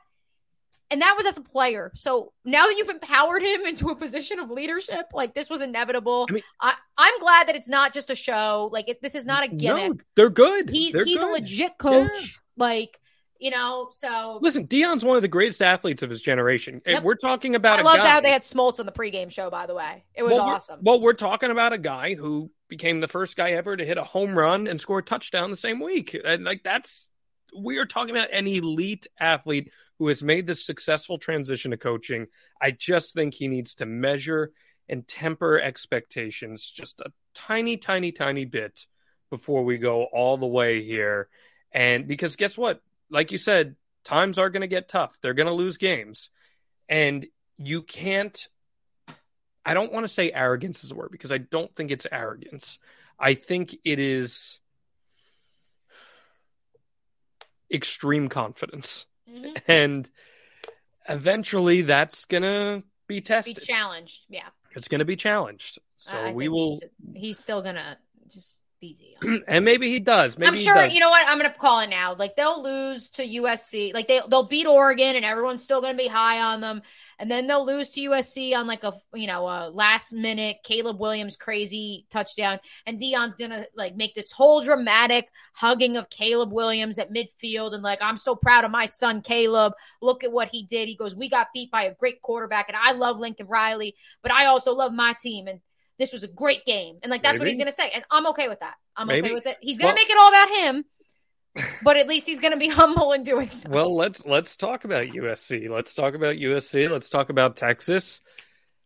And that was as a player. So now that you've empowered him into a position of leadership, like this was inevitable. I mean, I, am glad that it's not just a show. Like it, this is not a gimmick. No, they're good. He's they're he's good. a legit coach. Yeah. Like you know, so listen, Deion's one of the greatest athletes of his generation. Yep. We're talking about. I love that they had Smoltz on the pregame show. By the way, it was well, awesome. Well, we're talking about a guy who became the first guy ever to hit a home run and score a touchdown the same week. And like that's we are talking about an elite athlete who has made this successful transition to coaching. I just think he needs to measure and temper expectations just a tiny, tiny, tiny bit before we go all the way here. And because guess what? Like you said, times are going to get tough. They're going to lose games. And you can't, I don't want to say arrogance is a word because I don't think it's arrogance. I think it is extreme confidence. Mm-hmm. And eventually that's going to be tested. Be challenged. Yeah. It's going to be challenged. So uh, we will. he's still going to just BZ. and maybe he does. Maybe I'm sure. Does. You know what? I'm going to call it now. Like they'll lose to USC. Like they they'll beat Oregon, and everyone's still going to be high on them. And then they'll lose to USC on like a you know a last minute Caleb Williams crazy touchdown, and Deion's gonna like make this whole dramatic hugging of Caleb Williams at midfield, and like I'm so proud of my son Caleb. Look at what he did. He goes, we got beat by a great quarterback, and I love Lincoln Riley, but I also love my team. And this was a great game. And like that's Maybe. what he's gonna say. And I'm okay with that. I'm Maybe. okay with it. He's gonna well, make it all about him. but at least he's going to be humble in doing so. Well, let's let's talk about USC. Let's talk about USC. Let's talk about Texas.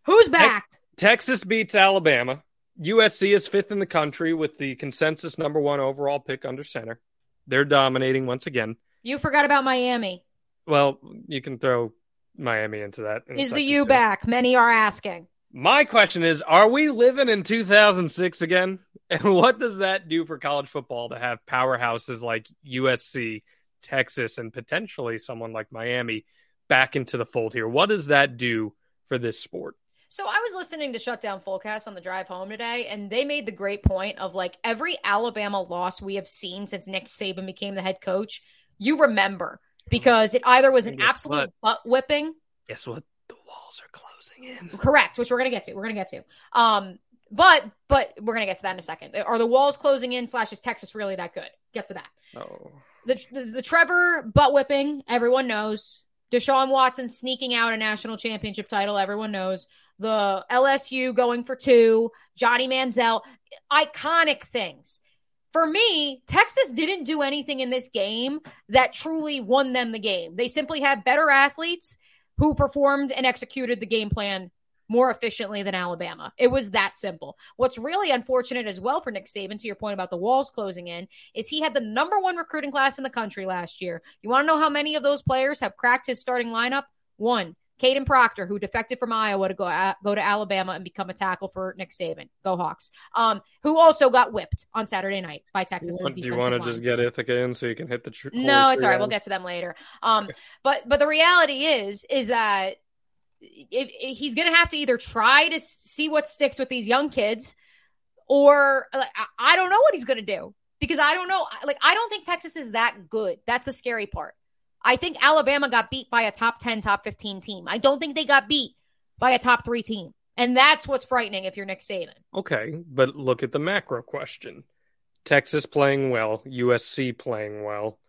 Who's back? Te- Texas beats Alabama. USC is fifth in the country with the consensus number one overall pick under center. They're dominating once again. You forgot about Miami. Well, you can throw Miami into that. In is the U back? Many are asking. My question is Are we living in 2006 again? And what does that do for college football to have powerhouses like USC, Texas, and potentially someone like Miami back into the fold here? What does that do for this sport? So I was listening to Shutdown Fullcast on the drive home today, and they made the great point of like every Alabama loss we have seen since Nick Saban became the head coach, you remember because it either was an absolute what? butt whipping. Guess what? The walls are closing in. Correct, which we're gonna get to. We're gonna get to. Um, but but we're gonna get to that in a second. Are the walls closing in? Slash is Texas really that good? Get to that. Oh. The, the, the Trevor butt whipping, everyone knows. Deshaun Watson sneaking out a national championship title, everyone knows. The LSU going for two, Johnny Manziel, iconic things. For me, Texas didn't do anything in this game that truly won them the game. They simply had better athletes who performed and executed the game plan more efficiently than Alabama. It was that simple. What's really unfortunate as well for Nick Saban, to your point about the walls closing in, is he had the number one recruiting class in the country last year. You want to know how many of those players have cracked his starting lineup? One. Kadyn Proctor, who defected from Iowa to go a- go to Alabama and become a tackle for Nick Saban. Go Hawks. Um, who also got whipped on Saturday night by Texas. Do you want to just get Ithaca in so you can hit the tr- No, it's all right. We'll get to them later. Um, but but the reality is is that if, if he's going to have to either try to see what sticks with these young kids, or like, I, I don't know what he's going to do because I don't know. Like I don't think Texas is that good. That's the scary part. I think Alabama got beat by a top 10, top 15 team. I don't think they got beat by a top three team. And that's what's frightening if you're Nick Saban. Okay, but look at the macro question Texas playing well, USC playing well.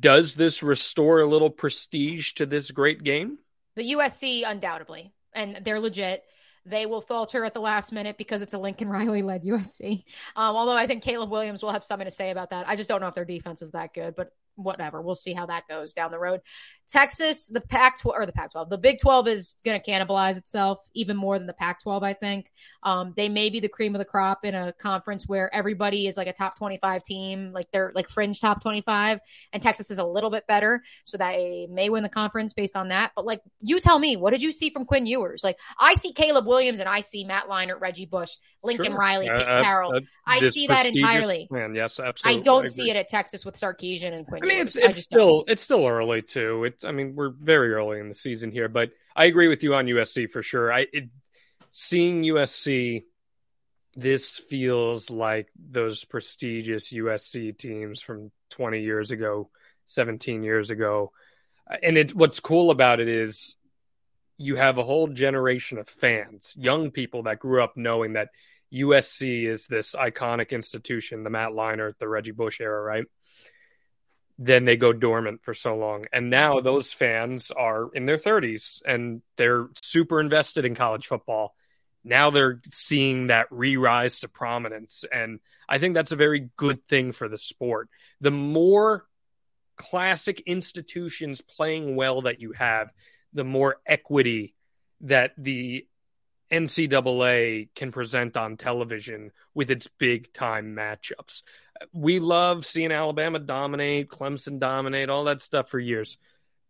Does this restore a little prestige to this great game? The USC, undoubtedly, and they're legit. They will falter at the last minute because it's a Lincoln Riley led USC. Um, although I think Caleb Williams will have something to say about that. I just don't know if their defense is that good, but whatever. We'll see how that goes down the road. Texas, the Pac 12 or the Pac 12, the Big 12 is going to cannibalize itself even more than the Pac 12, I think. Um, they may be the cream of the crop in a conference where everybody is like a top 25 team, like they're like fringe top 25, and Texas is a little bit better. So they may win the conference based on that. But like, you tell me, what did you see from Quinn Ewers? Like, I see Caleb Williams and I see Matt Leinart, Reggie Bush, Lincoln Sure. Riley, Pete uh, Carroll. uh, I see that entirely. Man, yes, absolutely. I don't agree. see it at Texas with Sarkisian and Quinn. I mean, Ewers. it's I it's just don't. still it's still early too. It's I mean, we're very early in the season here, but I agree with you on USC for sure. I it, seeing USC, this feels like those prestigious USC teams from 20 years ago, 17 years ago, and it what's cool about it is you have a whole generation of fans, young people that grew up knowing that USC is this iconic institution, the Matt Leinart, the Reggie Bush era, right? Then they go dormant for so long. And now those fans are in their 30s and they're super invested in college football. Now they're seeing that re rise to prominence. And I think that's a very good thing for the sport. The more classic institutions playing well that you have, the more equity that the NCAA can present on television with its big time matchups. We love seeing Alabama dominate, Clemson dominate, all that stuff for years.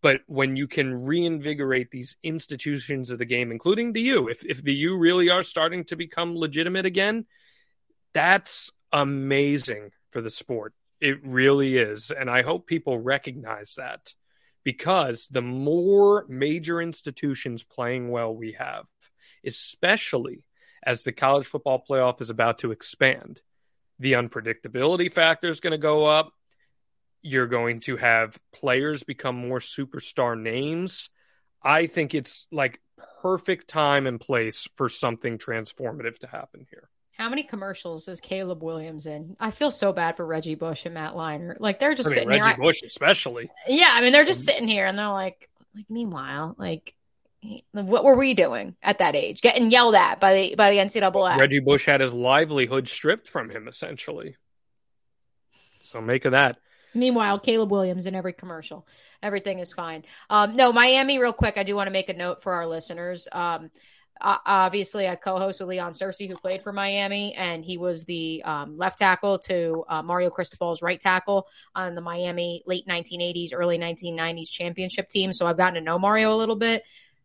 But when you can reinvigorate these institutions of the game, including the U, if, if the U really are starting to become legitimate again, that's amazing for the sport. It really is. And I hope people recognize that because the more major institutions playing well we have, especially as the college football playoff is about to expand, the unpredictability factor is going to go up. You're going to have players become more superstar names. I think it's like perfect time and place for something transformative to happen here. How many commercials is Caleb Williams in? I feel so bad for Reggie Bush and Matt Leinart. Like they're just I mean, sitting Reggie here. Bush, especially. yeah, I mean they're just sitting here and they're like, like meanwhile, like what were we doing at that age? Getting yelled at by the by the NCAA. Reggie Bush had his livelihood stripped from him, essentially. So make of that. Meanwhile, Caleb Williams in every commercial. Everything is fine. Um, no, Miami, real quick. I do want to make a note for our listeners. Um, obviously, I co-host with Leon Searcy, who played for Miami, and he was the um, left tackle to uh, Mario Cristobal's right tackle on the Miami late 1980s, early 1990s championship team. So I've gotten to know Mario a little bit.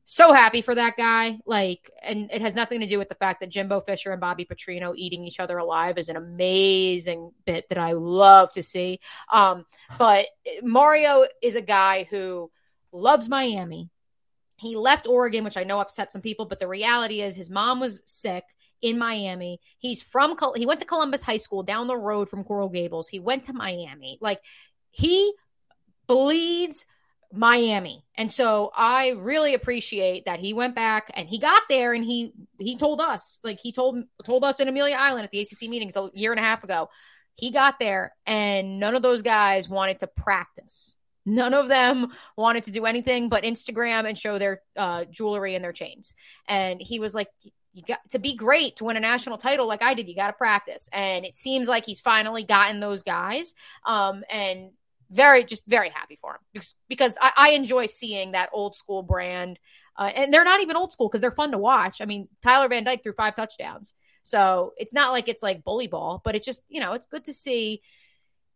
So happy for that guy. Like, and it has nothing to do with the fact that Jimbo Fisher and Bobby Petrino eating each other alive is an amazing bit that I love to see. Um, but Mario is a guy who loves Miami. He left Oregon, which I know upset some people, but the reality is his mom was sick in Miami. He's from he went to Columbus High School down the road from Coral Gables. He went to Miami. Like he bleeds Miami. And so I really appreciate that he went back and he got there and he he told us, like he told told us in Amelia Island at the ACC meetings a year and a half ago. He got there and none of those guys wanted to practice. None of them wanted to do anything but Instagram and show their uh, jewelry and their chains. And he was like, you got to be great to win a national title like I did. You got to practice. And it seems like he's finally gotten those guys. Um, and very, just very happy for him because, because I, I enjoy seeing that old school brand Uh, and they're not even old school because they're fun to watch. I mean, Tyler Van Dyke threw five touchdowns. So it's not like it's like bully ball, but it's just, you know, it's good to see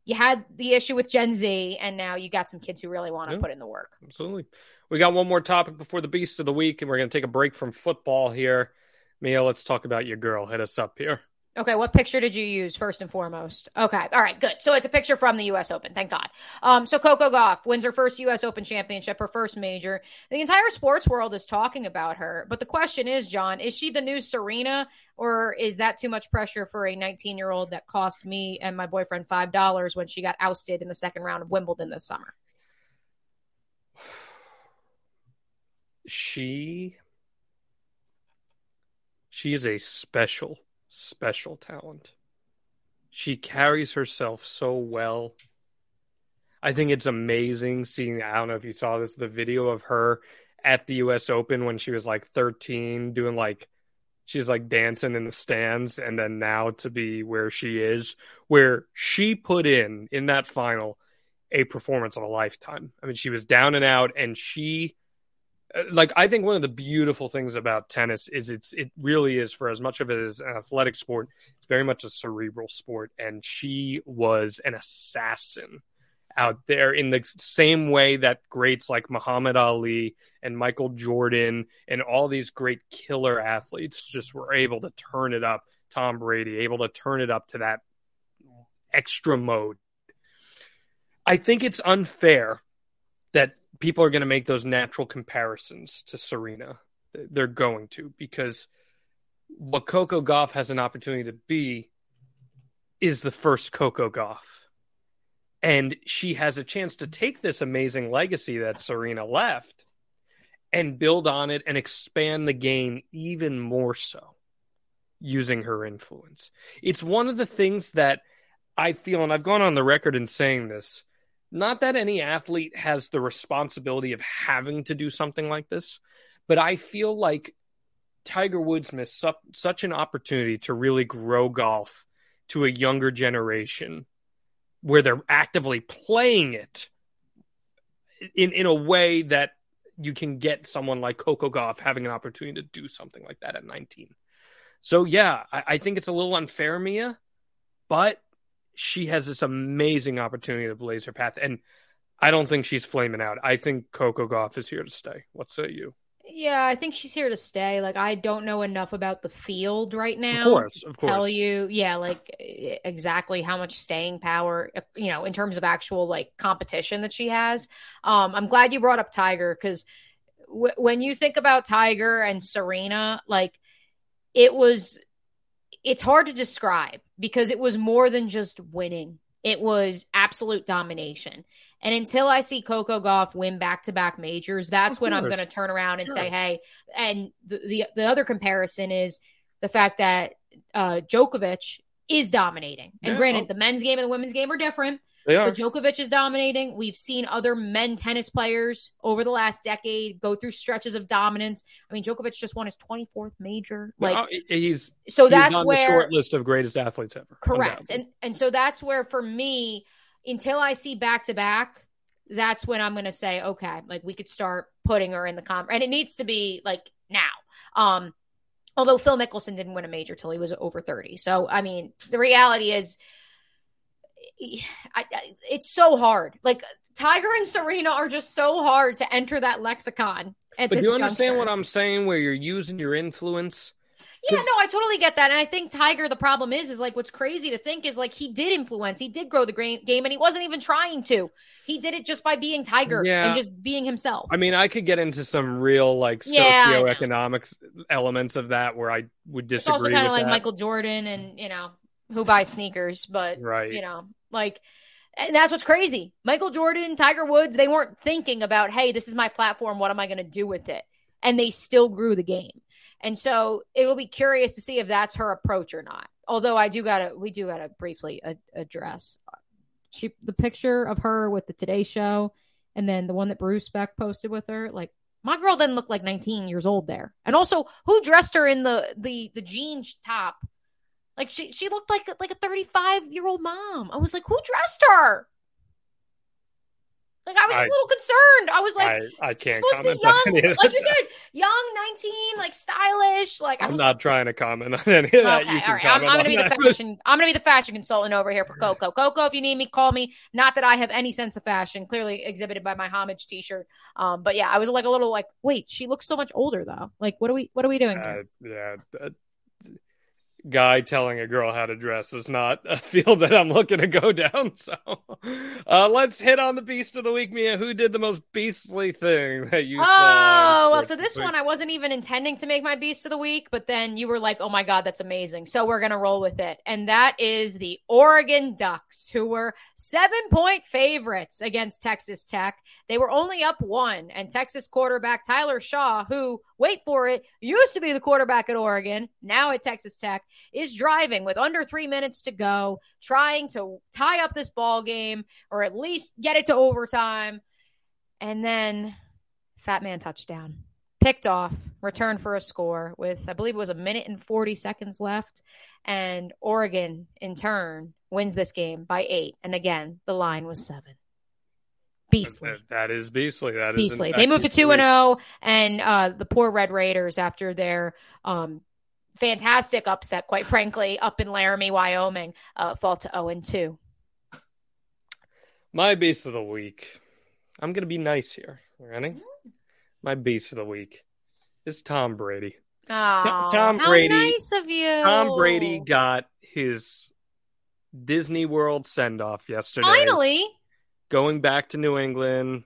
you had the issue with Gen Z, and now you got some kids who really want to yeah, put in the work. Absolutely. We got one more topic before the beast of the week, and we're going to take a break from football here. Mia, let's talk about your girl. Hit us up here. Okay, what picture did you use first and foremost? Okay, all right, good. So it's a picture from the U.S. Open, thank God. Um, so Coco Gauff wins her first U.S. Open championship, her first major. The entire sports world is talking about her, but the question is, John, is she the new Serena, or is that too much pressure for a 19 year old that cost me and my boyfriend five dollars when she got ousted in the second round of Wimbledon this summer? She, she is a special special talent. She carries herself so well. I think it's amazing seeing. I don't know if you saw this, the video of her at the U.S. Open when she was like 13, doing like she's like dancing in the stands, and then now to be where she is, where she put in in that final a performance of a lifetime. I mean, she was down and out, and she Uh, like I think one of the beautiful things about tennis is it's it really is for as much of it as an athletic sport, it's very much a cerebral sport, and she was an assassin out there in the same way that greats like Muhammad Ali and Michael Jordan and all these great killer athletes just were able to turn it up. Tom Brady able to turn it up to that extra mode. I think it's unfair that people are going to make those natural comparisons to Serena. They're going to because what Coco Gauff has an opportunity to be is the first Coco Gauff. And she has a chance to take this amazing legacy that Serena left and build on it and expand the game even more so using her influence. It's one of the things that I feel, and I've gone on the record in saying this, not that any athlete has the responsibility of having to do something like this, but I feel like Tiger Woods missed su- such an opportunity to really grow golf to a younger generation where they're actively playing it in, in a way that you can get someone like Coco Gauff having an opportunity to do something like that at 19. So, yeah, I, I think it's a little unfair, Mia, but she has this amazing opportunity to blaze her path. And I don't think she's flaming out. I think Coco Gauff is here to stay. What say you? Yeah, I think she's here to stay. Like I don't know enough about the field right now. Of course, of course. Tell you, yeah, like exactly how much staying power, you know, in terms of actual like competition that she has. Um, I'm glad you brought up Tiger because w- when you think about Tiger and Serena, like it was it's hard to describe because it was more than just winning. It was absolute domination. And until I see Coco Gauff win back to back majors, that's when I'm going to turn around and sure. say, hey, and the, the, the other comparison is the fact that uh, Djokovic is dominating. And yeah, granted, the men's game and the women's game are different. They are. But Djokovic is dominating. We've seen other men tennis players over the last decade go through stretches of dominance. I mean, Djokovic just won his 24th major. Like no, he's so he's that's on where the short list of greatest athletes ever. Correct. And and so that's where for me, until I see back to back, that's when I'm going to say, okay, like we could start putting her in the comp, and it needs to be like now. Um, although Phil Mickelson didn't win a major till he was over 30. So I mean, the reality is I, I, it's so hard. Like Tiger and Serena are just so hard to enter that lexicon. but do you understand what I'm saying? Where you're using your influence. Yeah, no, I totally get that, and I think Tiger. The problem is, is like what's crazy to think is like he did influence, he did grow the game, and he wasn't even trying to. He did it just by being Tiger yeah. and just being himself. I mean, I could get into some real like yeah, socioeconomics elements of that where I would disagree. It's also kind of like that. Michael Jordan and you know who buys sneakers, but right, you know, like, and that's what's crazy. Michael Jordan, Tiger Woods, they weren't thinking about, hey, this is my platform. What am I going to do with it? And they still grew the game. And so it'll be curious to see if that's her approach or not. Although I do gotta, we do gotta briefly address uh, she the picture of her with the Today Show, and then the one that Bruce Beck posted with her. Like my girl didn't look like 19 years old there. And also, who dressed her in the the the jean top like she she looked like like a 35 year old mom. I was like, who dressed her? Like I was I- a little concerned. I was like, I, I can't supposed to comment be on young, like you said, young, nineteen, like stylish. Like I I'm was not trying to comment on any of that. Okay, all. I'm, I'm gonna be the fashion. I'm gonna be the fashion consultant over here for Coco. Coco, if you need me, call me. Not that I have any sense of fashion, clearly exhibited by my homage T-shirt. Um, but yeah, I was like a little like, wait, she looks so much older though. Like, what are we? What are we doing? Uh, yeah, that guy telling a girl how to dress is not a field that I'm looking to go down. So, uh, let's hit on the beast of the week, Mia. Who did the most beastly thing that you saw? Oh, well, so this week? one I wasn't even intending to make my beast of the week, but then you were like, oh my God, that's amazing. So we're going to roll with it. And that is the Oregon Ducks, who were seven point favorites against Texas Tech. They were only up one, and Texas quarterback Tyler Shaw, who, wait for it, used to be the quarterback at Oregon, now at Texas Tech, is driving with under three minutes to go, trying to tie up this ball game or at least get it to overtime. And then Fat man touchdown. Picked off, return for a score with, I believe it was a minute and 40 seconds left. And Oregon, in turn, wins this game by eight. And again, the line was seven. Beastly. That- is beastly. That is Beastly. They moved to 2 and 0. And uh, the poor Red Raiders, after their um, fantastic upset, quite frankly, up in Laramie, Wyoming, uh, fall to 0 and 2. My beast of the week. I'm gonna be nice here. Ready? Mm-hmm. My beast of the week is Tom Brady. Oh, Tom how Brady- nice of you. Tom Brady got his Disney World send off yesterday. Finally. Going back to New England,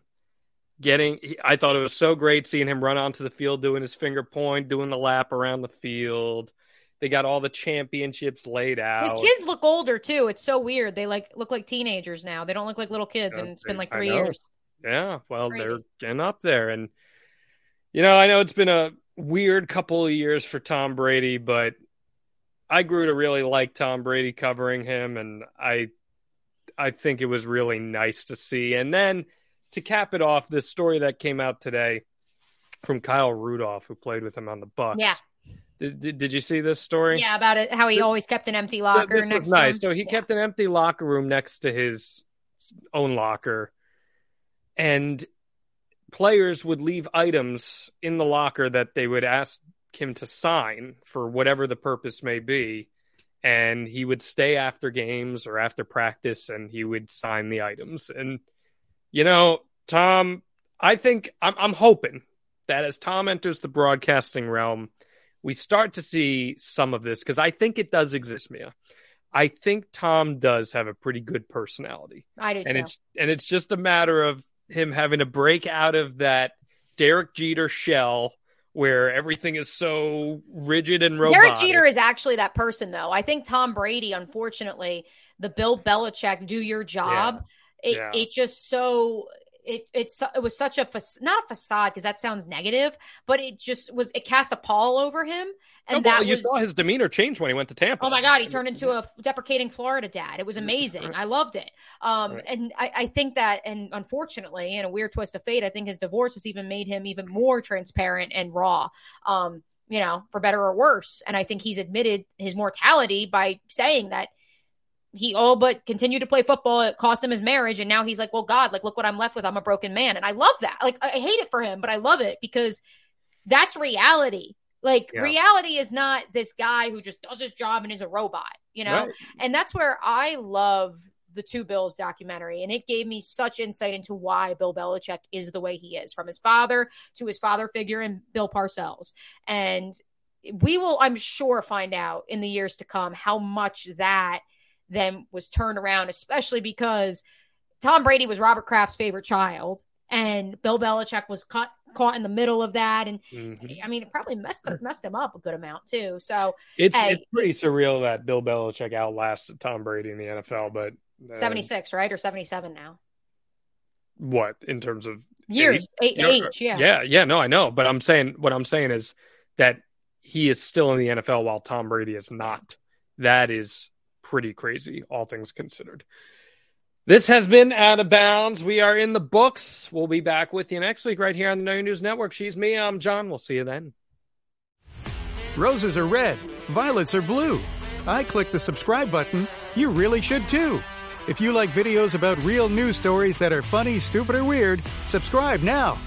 getting I thought it was so great seeing him run onto the field, doing his finger point, doing the lap around the field. They got all the championships laid out. His kids look older too. It's so weird. They like look like teenagers now. They don't look like little kids, and it's been like three years. Yeah, well, Crazy. they're getting up there, and you know, I know it's been a weird couple of years for Tom Brady, but I grew to really like Tom Brady covering him, and I, I think it was really nice to see. And then to cap it off, this story that came out today from Kyle Rudolph, who played with him on the Bucs. Yeah. Did, did, did you see this story? Yeah, about it. How he always kept an empty locker this next was nice. So he Yeah. kept an empty locker room next to his own locker, and players would leave items in the locker that they would ask him to sign for whatever the purpose may be. And he would stay after games or after practice and he would sign the items. And, you know, Tom, I think I'm, I'm hoping that as Tom enters the broadcasting realm, we start to see some of this because I think it does exist, Mia. I think Tom does have a pretty good personality, I do and too. it's and it's just a matter of him having to break out of that Derek Jeter shell where everything is so rigid and robotic. Derek Jeter is actually that person, though. I think Tom Brady, unfortunately, the Bill Belichick do your job. It Yeah. it just so it it's it was such a not a facade because that sounds negative, but it just was it cast a pall over him, and No, well, you was saw his demeanor change when he went to Tampa. Oh my God, he turned into a deprecating Florida dad. It was amazing. I loved it. Um, Right. and I, I think that, and unfortunately, in a weird twist of fate, I think his divorce has even made him even more transparent and raw. Um, you know, for better or worse. And I think he's admitted his mortality by saying that he all but continued to play football. It cost him his marriage, and now he's like, "Well, God, like, look what I'm left with. I'm a broken man." And I love that. Like, I hate it for him, but I love it because that's reality. Like, Yeah. reality is not this guy who just does his job and is a robot, you know? Right. And that's where I love the Two Bills documentary. And it gave me such insight into why Bill Belichick is the way he is, from his father to his father figure and Bill Parcells. And we will, I'm sure, find out in the years to come how much that then was turned around, especially because Tom Brady was Robert Kraft's favorite child. And Bill Belichick was caught caught in the middle of that, and Mhm. I mean, it probably messed messed him up a good amount too. So It's Hey. it's pretty surreal that Bill Belichick outlasted Tom Brady in the NFL, but uh, seventy six, right, or seventy seven now? what in terms of Years, eight, age, yeah. yeah, yeah. No, I know, but I'm saying what I'm saying is that he is still in the NFL while Tom Brady is not. That is pretty crazy, all things considered. This has been out of bounds. We are in the books. We'll be back with you next week right here on the No News Network. She's me. I'm John. We'll see you then. Roses are red, violets are blue. I click the subscribe button. You really should too. If you like videos about real news stories that are funny, stupid, or weird, subscribe now